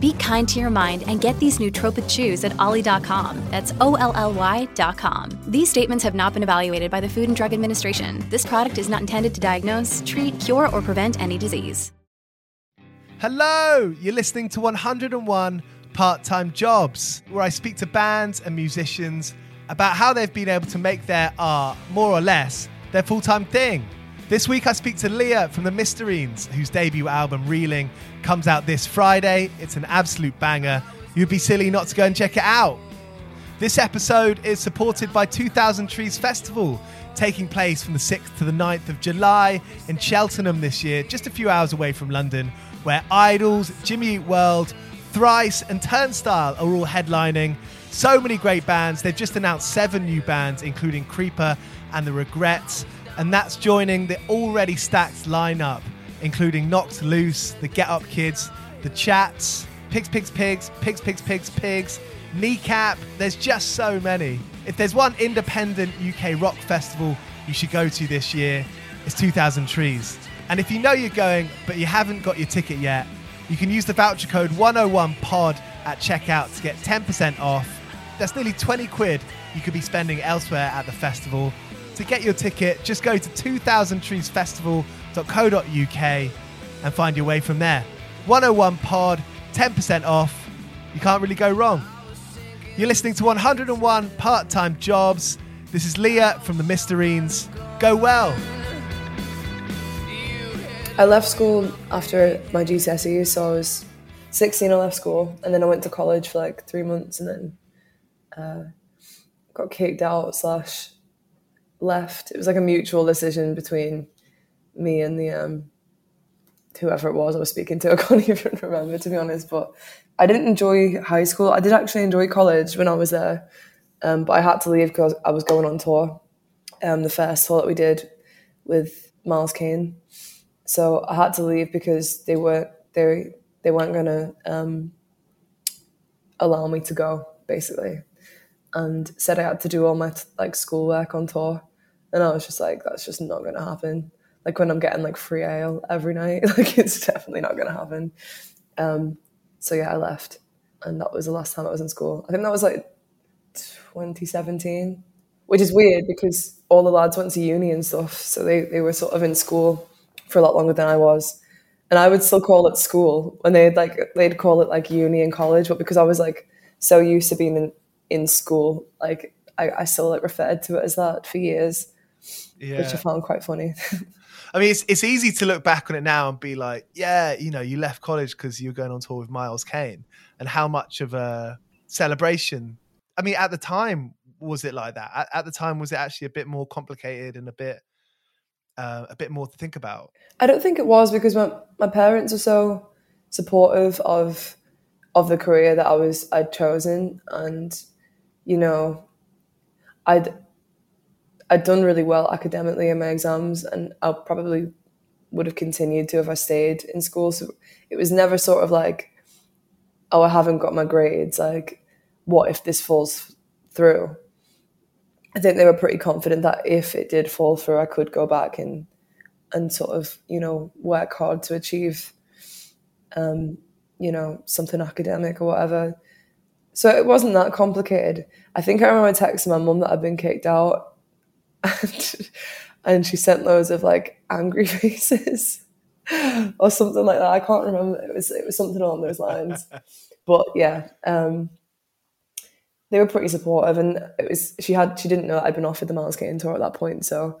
Be kind to your mind and get these nootropic chews at olly.com. That's O L L Y.com. These statements have not been evaluated by the Food and Drug Administration. This product is not intended to diagnose, treat, cure, or prevent any disease. Hello, you're listening to 101 Part Time Jobs, where I speak to bands and musicians about how they've been able to make their art, more or less, their full time thing. This week I speak to Leah from the Mysterines, whose debut album Reeling comes out this Friday. It's an absolute banger. You'd be silly not to go and check it out. This episode is supported by 2000 Trees Festival, taking place from the 6th to the 9th of July in Cheltenham this year, just a few hours away from London, where IDLES, Jimmy Eat World, Thrice, and Turnstile are all headlining. So many great bands. They've just announced seven new bands, including Creeper and The Regrets, and that's joining the already stacked lineup, including Knocked Loose, The Get Up Kids, The Chats, Pigs, Pigs, Pigs, Pigs, Pigs, Pigs, Pigs, Kneecap. There's just so many. If there's one independent UK rock festival you should go to this year, it's 2000 Trees. And if you know you're going, but you haven't got your ticket yet, you can use the voucher code 101POD at checkout to get 10% off. That's nearly 20 quid you could be spending elsewhere at the festival. To get your ticket, just go to 2000treesfestival.co.uk and find your way from there. 101 Pod, 10% off. You can't really go wrong. You're listening to 101 Part Time Jobs. This is Leah from the Mysterines. Go well. I left school after my GCSEs, so I was 16. I left school, and then I went to college for like three months, and then uh, got kicked out slash left. It was like a mutual decision between me and the um, whoever it was I was speaking to. I can't even remember to be honest. But I didn't enjoy high school. I did actually enjoy college when I was there, um, but I had to leave because I was going on tour. Um, the first tour that we did with Miles Kane, so I had to leave because they weren't they they weren't gonna um, allow me to go basically, and said I had to do all my like schoolwork on tour, and I was just like, that's just not gonna happen. Like when I'm getting like free ale every night, like it's definitely not going to happen. Um, so yeah, I left, and that was the last time I was in school. I think that was like 2017, which is weird because all the lads went to uni and stuff, so they they were sort of in school for a lot longer than I was, and I would still call it school when they'd like they'd call it like uni and college, but because I was like so used to being in in school, like I, I still like referred to it as that for years, yeah. which I found quite funny. I mean, it's it's easy to look back on it now and be like, yeah, you know, you left college because you were going on tour with Miles Kane, and how much of a celebration. I mean, at the time, was it like that? At, at the time, was it actually a bit more complicated and a bit uh, a bit more to think about? I don't think it was because my my parents were so supportive of of the career that I was I'd chosen, and you know, I'd I'd done really well academically in my exams, and I probably would have continued to if I stayed in school. So it was never sort of like, oh, I haven't got my grades. Like, what if this falls through? I think they were pretty confident that if it did fall through, I could go back and and sort of you know work hard to achieve, um, you know, something academic or whatever. So it wasn't that complicated. I think I remember texting my mum that I'd been kicked out and, and she sent loads of like angry faces or something like that. I can't remember. It was it was something along those lines. but yeah, um, they were pretty supportive, and it was she had she didn't know I'd been offered the Miles Kane tour at that point, so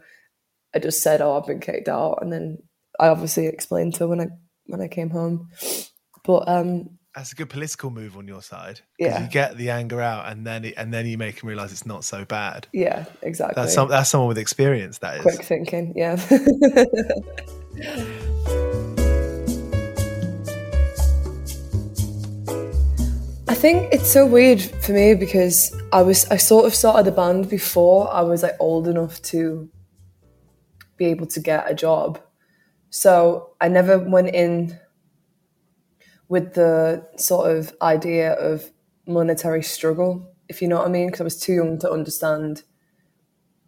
I just said, "Oh, I've been kicked out," and then I obviously explained to her when I when I came home. But um, that's a good political move on your side. Yeah, you get the anger out, and then and then you make him realize it's not so bad. Yeah, exactly. That's some, that's someone with experience. That is quick thinking. Yeah. I think it's so weird for me because I was I sort of started the band before I was like old enough to be able to get a job. So I never went in with the sort of idea of monetary struggle, if you know what I mean, because I was too young to understand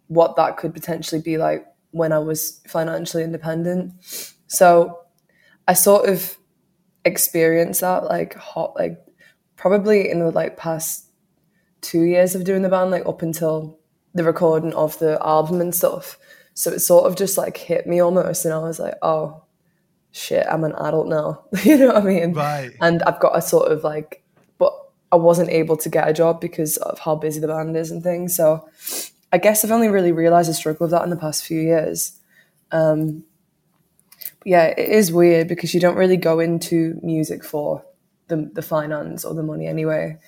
what that could potentially be like when I was financially independent. So I sort of experienced that like hot like probably in the like past two years of doing the band, like up until the recording of the album and stuff. So it sort of just like hit me almost and I was like, oh, shit, I'm an adult now. you know what I mean? Right. And I've got a sort of like, but I wasn't able to get a job because of how busy the band is and things. So I guess I've only really realized the struggle of that in the past few years. Um, yeah, it is weird because you don't really go into music for the the finance or the money anyway.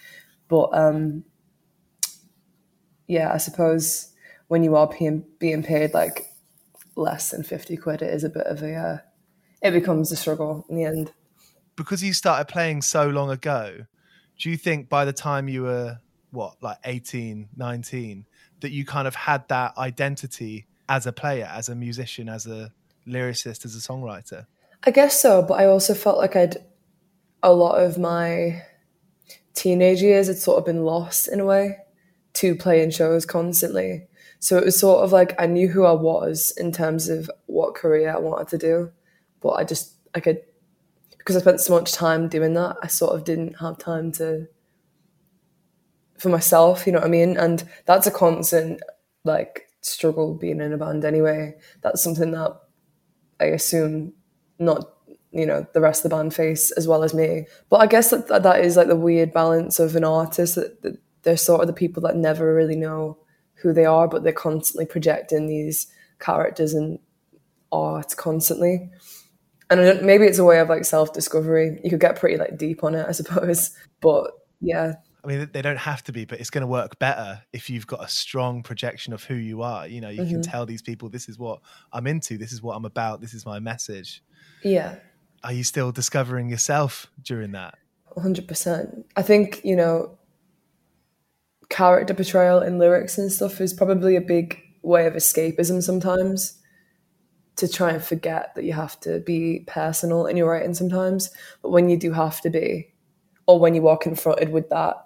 But um, yeah, I suppose when you are being being paid like less than fifty quid, it is a bit of a uh, it becomes a struggle in the end. Because you started playing so long ago, do you think by the time you were what, like 18, 19, that you kind of had that identity as a player, as a musician, as a lyricist, as a songwriter? I guess so, but I also felt like I'd a lot of my teenage years had sort of been lost in a way to playing shows constantly. So it was sort of like I knew who I was in terms of what career I wanted to do but I just I could because I spent so much time doing that. I sort of didn't have time to for myself. You know what I mean? And that's a constant like struggle being in a band anyway. That's something that I assume not you know the rest of the band face as well as me but i guess that that is like the weird balance of an artist that, that they're sort of the people that never really know who they are but they're constantly projecting these characters and art constantly and maybe it's a way of like self-discovery you could get pretty like deep on it i suppose but yeah I mean, they don't have to be, but it's going to work better if you've got a strong projection of who you are. You know, you mm-hmm. can tell these people, this is what I'm into, this is what I'm about, this is my message. Yeah. Are you still discovering yourself during that? 100%. I think, you know, character portrayal in lyrics and stuff is probably a big way of escapism sometimes to try and forget that you have to be personal in your writing sometimes. But when you do have to be, or when you are confronted with that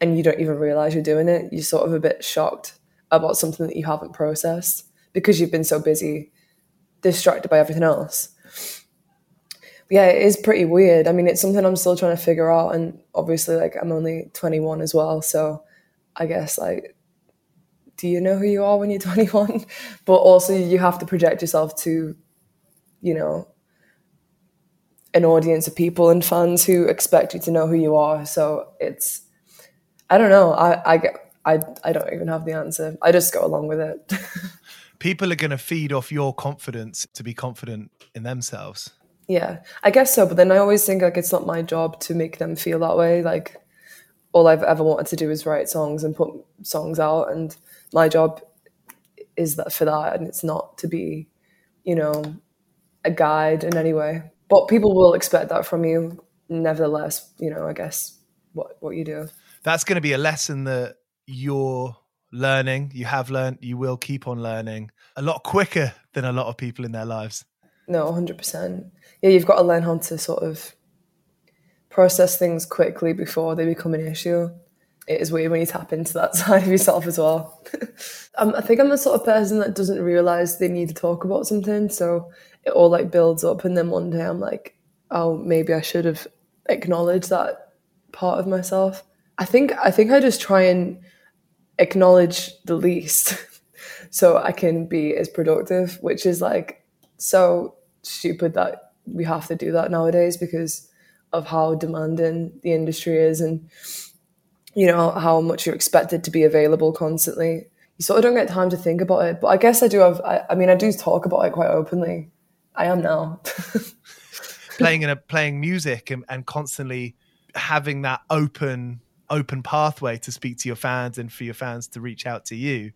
and you don't even realize you're doing it, you're sort of a bit shocked about something that you haven't processed because you've been so busy, distracted by everything else. But yeah, it is pretty weird. I mean, it's something I'm still trying to figure out. And obviously, like, I'm only 21 as well. So I guess, like, do you know who you are when you're 21? but also, you have to project yourself to, you know, an audience of people and fans who expect you to know who you are. So it's, I don't know. I, I get, I, I don't even have the answer. I just go along with it. people are going to feed off your confidence to be confident in themselves. Yeah, I guess so. But then I always think like it's not my job to make them feel that way. Like all I've ever wanted to do is write songs and put songs out, and my job is that for that, and it's not to be, you know, a guide in any way. But people will expect that from you, nevertheless. You know, I guess what what you do. That's going to be a lesson that you're learning. You have learned. You will keep on learning a lot quicker than a lot of people in their lives. No, hundred percent. Yeah, you've got to learn how to sort of process things quickly before they become an issue. It is weird when you tap into that side of yourself as well. Um, I think I'm the sort of person that doesn't realize they need to talk about something, so it all like builds up, and then one day I'm like, oh, maybe I should have acknowledged that part of myself. I think I think I just try and acknowledge the least, so I can be as productive, which is like so stupid that we have to do that nowadays because of how demanding the industry is and you know how much you're expected to be available constantly. You sort of don't get time to think about it but i guess i do have i, I mean i do talk about it quite openly. I am now. Playing in a playing music and, and constantly having that open open pathway to speak to your fans and for your fans to reach out to you.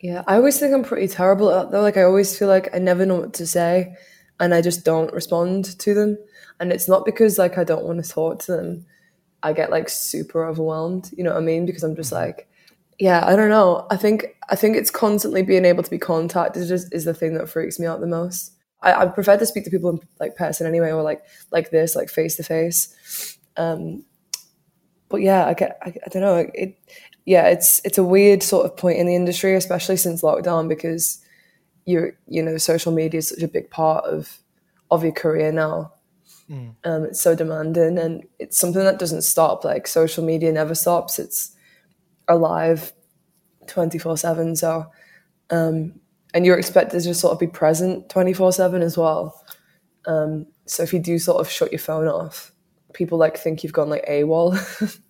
Yeah i always think i'm pretty terrible at that though. Like i always feel like i never know what to say and I just don't respond to them. And it's not because like I don't want to talk to them. I get like super overwhelmed, you know what I mean? Because I'm just like, yeah, I don't know. I think I think it's constantly being able to be contacted is, is the thing that freaks me out the most. I, I prefer to speak to people in like person anyway, or like like this, like face to face. Um, but yeah, I get I, I don't know. It yeah, it's it's a weird sort of point in the industry, especially since lockdown, because you you know social media is such a big part of of your career now mm. um, it's so demanding and it's something that doesn't stop. Like social media never stops. It's alive 24 7 so um, and you're expected to just sort of be present 24 7 as well. Um, so if you do sort of shut your phone off people like think you've gone like AWOL.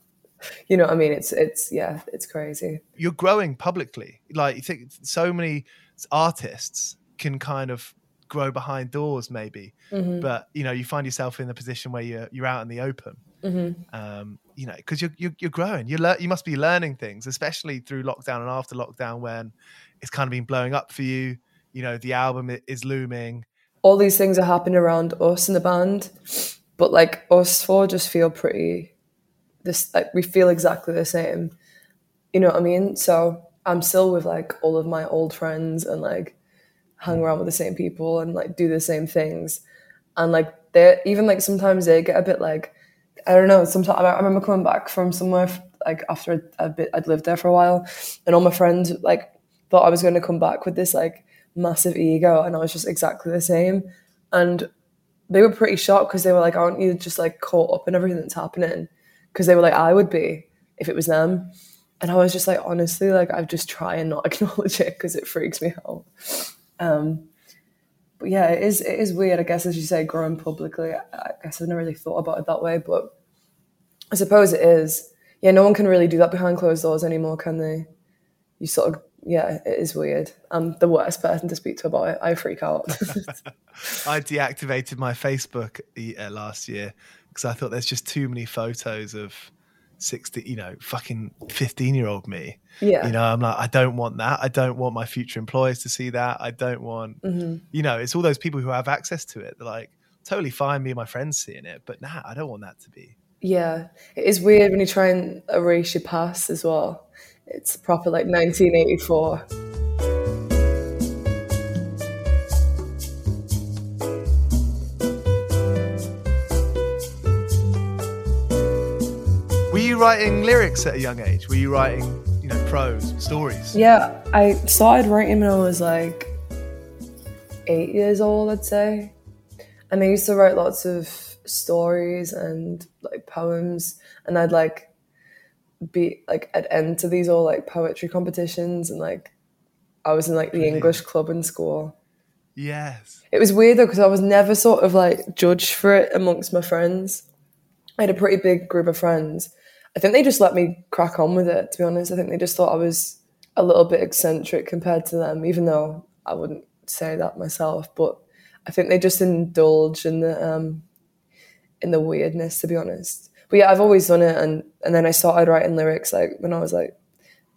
You know what I mean? It's it's yeah it's crazy. You're growing publicly. Like you think so many artists can kind of grow behind doors maybe. Mm-hmm. but you know you find yourself in the position where you're you're out in the open. Mm-hmm. um, you know because you're, you're, you're growing. You learn you must be learning things especially through lockdown and after lockdown when it's kind of been blowing up for you. You know the album is looming. All these things are happening around us in the band but like us four just feel pretty this like we feel exactly the same. You know what i mean? So I'm still with like all of my old friends and like hang around with the same people and like do the same things. And like they even like sometimes they get a bit like I don't know. Sometimes I remember coming back from somewhere like after a bit I'd lived there for a while, and all my friends like thought I was going to come back with this like massive ego, and I was just exactly the same. And they were pretty shocked because they were like, "Aren't you just like caught up in everything that's happening?" Because they were like, "I would be if it was them." and I was just like, honestly, like I just try and not acknowledge it because it freaks me out. Um, but yeah, it is it is weird. I guess as you say, growing publicly. I, guess I've never really thought about it that way, but I suppose it is. Yeah, no one can really do that behind closed doors anymore, can they? You sort of yeah, it is weird. I'm the worst person to speak to about it. I freak out. I deactivated my Facebook uh, last year because I thought there's just too many photos of 60, you know, fucking 15 year old me. Yeah. You know, I'm like, I don't want that. I don't want my future employers to see that. I don't want, mm-hmm. you know, it's all those people who have access to it. They're like, totally fine, me and my friends seeing it. But nah, I don't want that to be. Yeah. It is weird when you try and erase your past as well. It's proper like 1984. Writing lyrics at a young age? Were you writing, you know, prose, stories? Yeah, I started writing when I was like eight years old, I'd say. And I used to write lots of stories and like poems, and I'd like be like I'd enter these all like poetry competitions, and like I was in like the Brilliant. English club in school. Yes. It was weird though because I was never sort of like judged for it amongst my friends. I had a pretty big group of friends, I think they just let me crack on with it, to be honest. I think they just thought I was a little bit eccentric compared to them, even though I wouldn't say that myself. But I think they just indulge in the um, in the weirdness, to be honest. But yeah, I've always done it, and and then I started writing lyrics like when I was like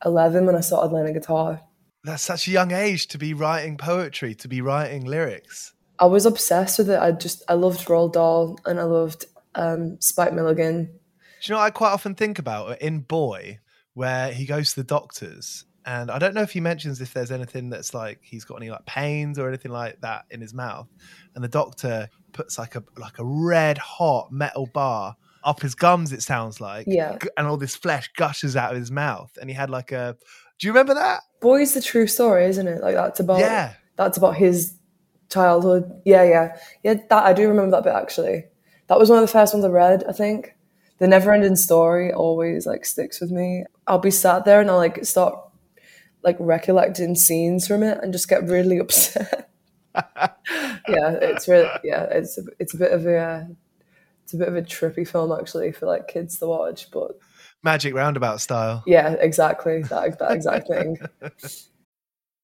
eleven, when I started learning guitar. That's such a young age to be writing poetry, to be writing lyrics. I was obsessed with it. I just I loved Roald Dahl and I loved um, Spike Milligan you know I quite often think about in Boy, where he goes to the doctors, and I don't know if he mentions if there's anything that's like he's got any like pains or anything like that in his mouth, and the doctor puts like a like a red hot metal bar up his gums. It sounds like, yeah, and all this flesh gushes out of his mouth, and he had like a. Do you remember that? Boy's the true story, isn't it? Like that's about yeah, that's about his childhood. Yeah, yeah, yeah. That I do remember that bit actually. That was one of the first ones I read, I think the never ending story always like sticks with me. I'll be sat there and I'll like start like recollecting scenes from it and just get really upset. yeah, it's really yeah, it's a, it's a bit of a uh, it's a bit of a trippy film actually for like kids to watch, but magic roundabout style. Yeah, exactly that that exact thing.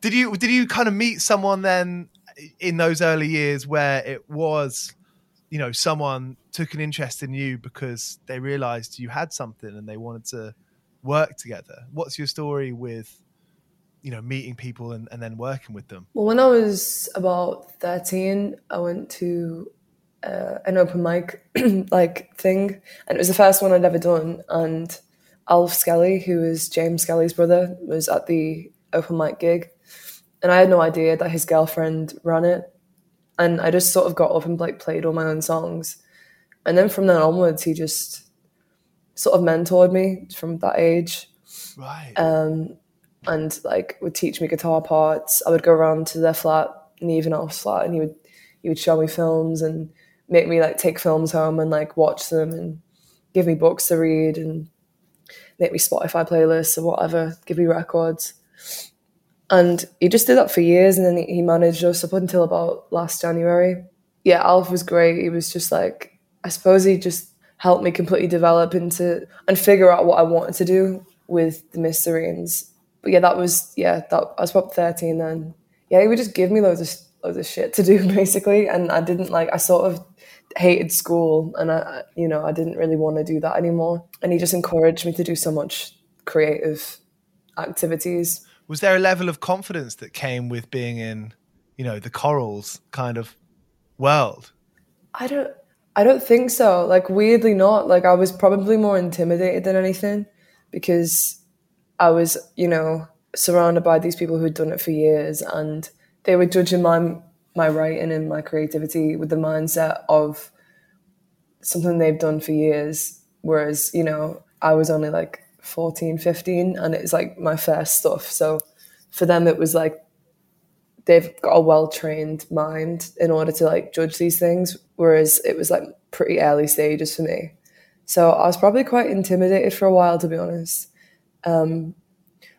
Did you did you kind of meet someone then in those early years where it was, you know, someone took an interest in you because they realized you had something and they wanted to work together? What's your story with, you know, meeting people and, and then working with them? Well, when I was about 13, I went to uh, an open mic like thing, and it was the first one I'd ever done. And Alf Skelly, who was James Skelly's brother, was at the open mic gig, and I had no idea that his girlfriend ran it. And I just sort of got up and like played all my own songs. And then from then onwards, he just sort of mentored me from that age. Right. Um, and like would teach me guitar parts. I would go around to their flat, and flat, and he would he would show me films and make me like take films home and like watch them and give me books to read and make me Spotify playlists or whatever, give me records. And he just did that for years and then he managed us up until about last January. Yeah, Alf was great. He was just like, I suppose he just helped me completely develop into and figure out what I wanted to do with the Mysterines. But yeah, that was, yeah, that I was about 13 then. Yeah, he would just give me loads of, loads of shit to do basically. And I didn't like, I sort of hated school and I, you know, I didn't really want to do that anymore. And he just encouraged me to do so much creative activities was there a level of confidence that came with being in, you know, the Corals kind of world? I don't I don't think so. Like weirdly not. Like I was probably more intimidated than anything because I was, you know, surrounded by these people who'd done it for years and they were judging my my writing and my creativity with the mindset of something they've done for years. Whereas, you know, I was only like 14, 15 and it's like my first stuff. So for them, it was like they've got a well trained mind in order to like judge these things. Whereas it was like pretty early stages for me. So I was probably quite intimidated for a while, to be honest. Um,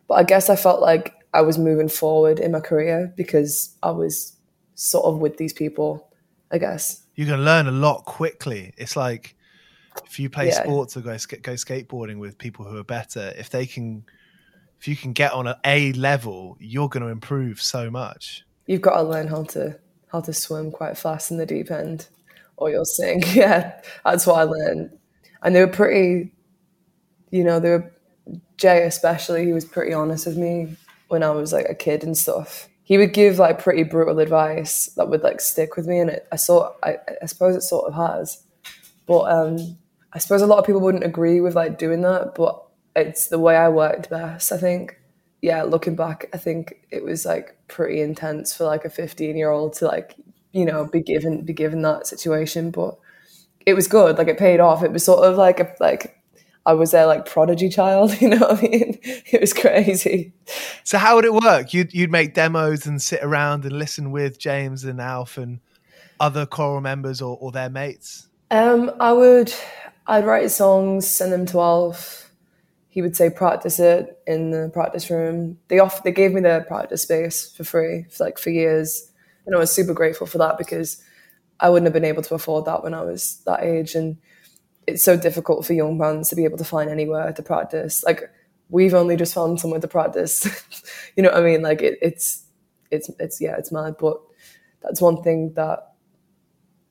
but I guess I felt like I was moving forward in my career because I was sort of with these people, I guess. You can learn a lot quickly. It's like if you play Yeah. sports or go go skateboarding with people who are better, if they can, if you can get on a A level, you're going to improve so much. You've got to learn how to how to swim quite fast in the deep end, or you'll sink. Yeah, that's what I learned. And they were pretty, you know, they were Jay especially. He was pretty honest with me when I was like a kid and stuff. He would give like pretty brutal advice that would like stick with me, and it, I saw. I, I suppose it sort of has, but um, I suppose a lot of people wouldn't agree with like doing that. But it's the way I worked best, I think yeah, looking back, I think it was like pretty intense for like a 15 year old to like, you know, be given be given that situation. But it was good. Like it paid off. It was sort of like a like I was their like prodigy child, you know what I mean? It was crazy. So how would it work? You'd you'd make demos and sit around and listen with James and Alf and other Coral members or, or their mates. Um, I would I'd write songs, send them to Alf. He would say practice it in the practice room. They off they gave me the practice space for free for like for years. And I was super grateful for that because I wouldn't have been able to afford that when I was that age. And it's so difficult for young bands to be able to find anywhere to practice. Like we've only just found somewhere to practice. you know what I mean? Like it, it's it's it's yeah, it's mad. But that's one thing that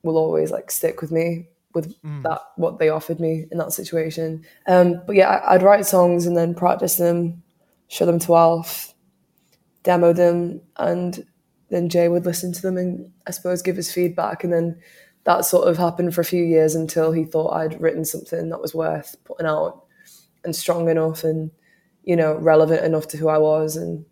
will always like stick with me with that what they offered me in that situation. Um, but yeah, I, I'd write songs and then practice them, show them to Alf, demo them, and then Jay would listen to them and I suppose give his feedback. And then that sort of happened for a few years until he thought I'd written something that was worth putting out and strong enough and you know relevant enough to who I was. And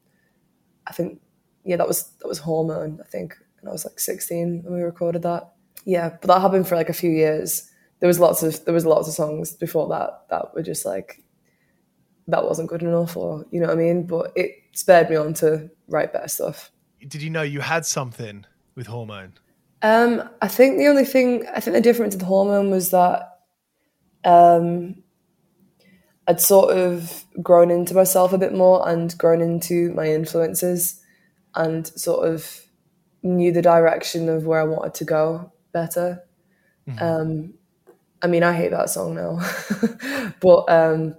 I think yeah, that was that was Hormone. I think, and I was like 16 when we recorded that yeah, but that happened for like a few years. There was lots of there was lots of songs before that that were just like that wasn't good enough, or you know what I mean. But it spurred me on to write better stuff. Did you know you had something with Hormone? Um, I think the only thing I think the difference with Hormone was that um, I'd sort of grown into myself a bit more and grown into my influences, and sort of knew the direction of where I wanted to go better. Um, I mean, I hate that song now, but um,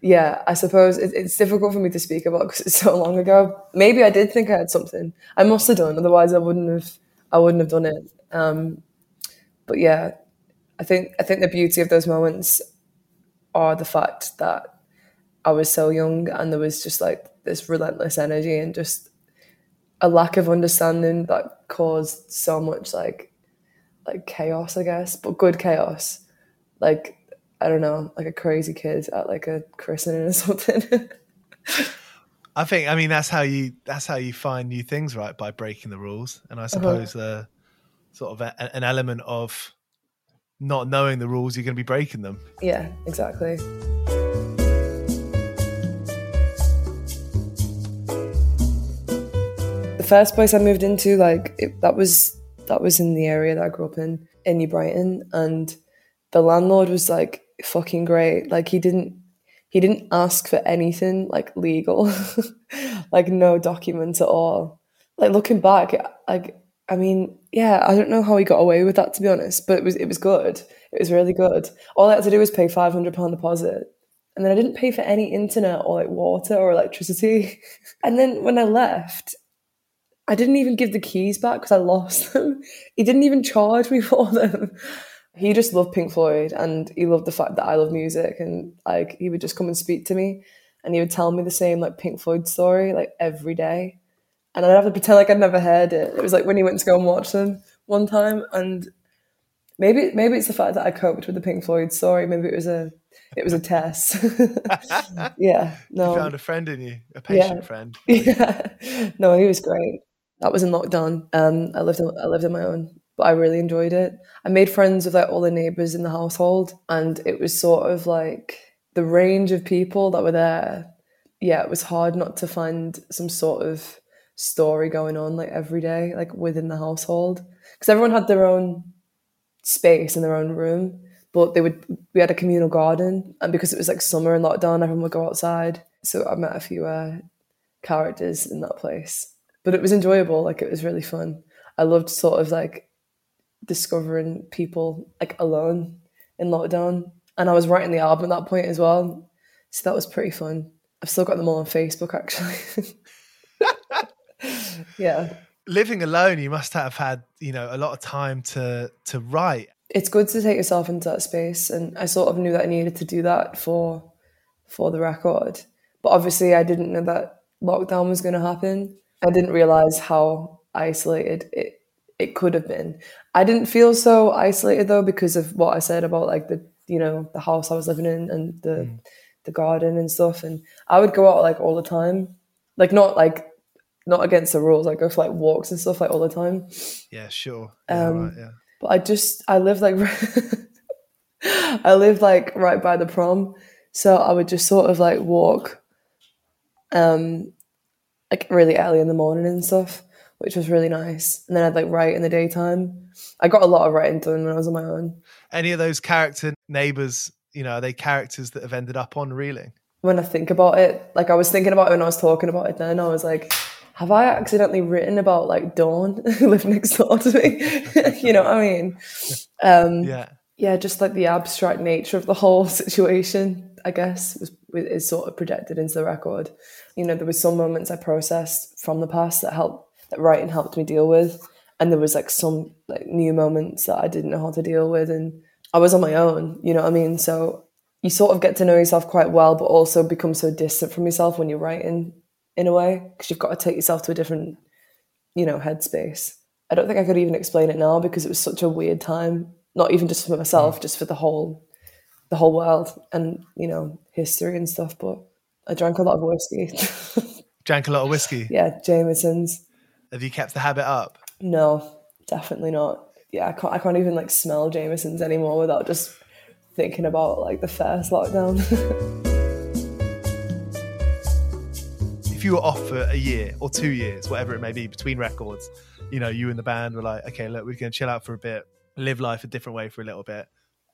yeah, I suppose it, it's difficult for me to speak about because it's so long ago. Maybe I did think I had something. I must have done, otherwise I wouldn't have. I wouldn't have done it. Um, but yeah, I think I think the beauty of those moments are the fact that I was so young and there was just like this relentless energy and just a lack of understanding that caused so much like like chaos, I guess, but good chaos. Like I don't know, like a crazy kid at like a christening or something. I think I mean that's how you that's how you find new things, right? By breaking the rules, and I suppose uh, sort of a, an element of not knowing the rules, you're going to be breaking them. yeah, exactly. The first place I moved into, like it, that was that was in the area that I grew up in, in New Brighton, and the landlord was like fucking great. Like he didn't he didn't ask for anything like legal, like no documents at all. Like looking back, like I mean, yeah, I don't know how he got away with that to be honest, but it was it was good. It was really good. All I had to do was pay five hundred pound deposit, and then I didn't pay for any internet or like water or electricity. And then when I left, I didn't even give the keys back because I lost them. He didn't even charge me for them. He just loved Pink Floyd and he loved the fact that I love music and like he would just come and speak to me and he would tell me the same like Pink Floyd story like every day. And I'd have to pretend like I'd never heard it. It was like when he went to go and watch them one time and maybe maybe it's the fact that I coped with the Pink Floyd story. Maybe it was a it was a test. yeah. No. You found a friend in you, a patient Yeah. friend. Yeah. No, he was great. That was in lockdown. Um, I lived I lived on my own, but I really enjoyed it. I made friends with like all the neighbors in the household, and it was sort of like the range of people that were there. Yeah, it was hard not to find some sort of story going on like every day, like within the household, because everyone had their own space in their own room. But they would we had a communal garden, and because it was like summer and lockdown, everyone would go outside. So I met a few uh, characters in that place, but it was enjoyable. Like it was really fun. I loved sort of like discovering people like alone in lockdown, and I was writing the album at that point as well. So that was pretty fun. I've still got them all on Facebook actually. yeah. Living alone, you must have had, you know, a lot of time to to write. It's good to take yourself into that space and I sort of knew that I needed to do that for for the record. But obviously I didn't know that lockdown was going to happen. I didn't realize how isolated it it could have been. I didn't feel so isolated though because of what I said about like the you know the house I was living in and the mm. the garden and stuff. And I would go out like all the time, like not like not against the rules. I go for like walks and stuff like all the time. Yeah, sure. Yeah, um, right, yeah. But I just I live like I live like right by the prom, so I would just sort of like walk, um, like really early in the morning and stuff, which was really nice. And then I'd like write in the daytime. I got a lot of writing done when I was on my own. Any of those character neighbors, you know, are they characters that have ended up on reeling? When I think about it, like I was thinking about it when I was talking about it then, I was like, have I accidentally written about like Dawn who lived next door to me? you know what I mean? Um, yeah. Yeah, just like the abstract nature of the whole situation, I guess, was is sort of projected into the record. You know, there was some moments I processed from the past that helped that writing helped me deal with, and there was like some like new moments that I didn't know how to deal with, and I was on my own. You know what I mean? So you sort of get to know yourself quite well, but also become so distant from yourself when you're writing in a way because you've got to take yourself to a different, you know, headspace. I don't think I could even explain it now because it was such a weird time. Not even just for myself, mm. just for the whole, the whole world and you know history and stuff. But I drank a lot of whiskey. drank a lot of whiskey. Yeah, Jameson's. Have you kept the habit up? No, definitely not. Yeah, I can't. I can't even like smell Jameson's anymore without just thinking about like the first lockdown. If you were off for a year or two years, whatever it may be, between records, you know, you and the band were like, okay, look, we're going to chill out for a bit, live life a different way for a little bit.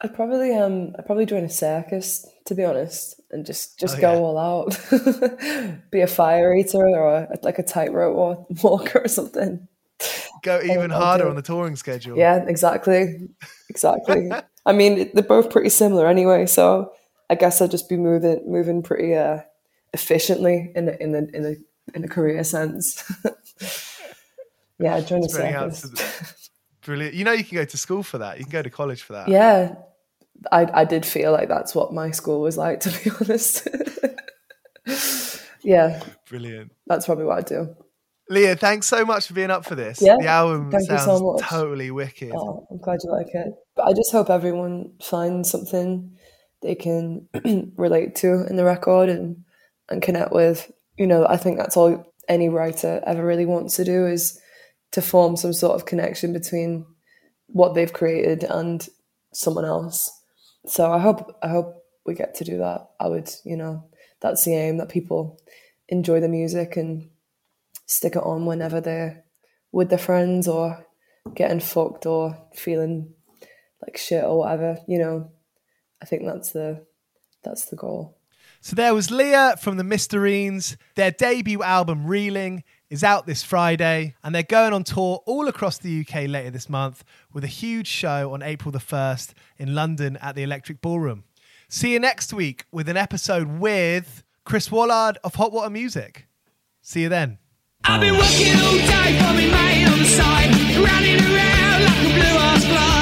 I'd probably um I'd probably join a circus to be honest and just just oh, go yeah. all out, be a fire eater or a, like a tightrope walker or something. Go even harder on the touring schedule. Yeah, exactly, exactly. I mean, they're both pretty similar anyway, so I guess I'd just be moving moving pretty uh efficiently in the in the in the in a career sense. yeah, join a circus. Brilliant. You know, you can go to school for that. You can go to college for that. Yeah, I I did feel like that's what my school was like, to be honest. yeah. Brilliant. That's probably what I do. Leah, thanks so much for being up for this. Yeah, the album thank sounds you so much. totally wicked. Oh, I'm glad you like it. But I just hope everyone finds something they can relate to in the record and and connect with. You know, I think that's all any writer ever really wants to do is to form some sort of connection between what they've created and someone else. So I hope I hope we get to do that. I would, you know, that's the aim that people enjoy the music and stick it on whenever they're with their friends or getting fucked or feeling like shit or whatever, you know. I think that's the that's the goal. So there was Leah from the Mysterines. Their debut album, Reeling, is out this Friday, and they're going on tour all across the UK later this month with a huge show on April the 1st in London at the Electric Ballroom. See you next week with an episode with Chris Wollard of Hot Water Music. See you then. I've been working all day mate on the side, running around like a blue ass fly.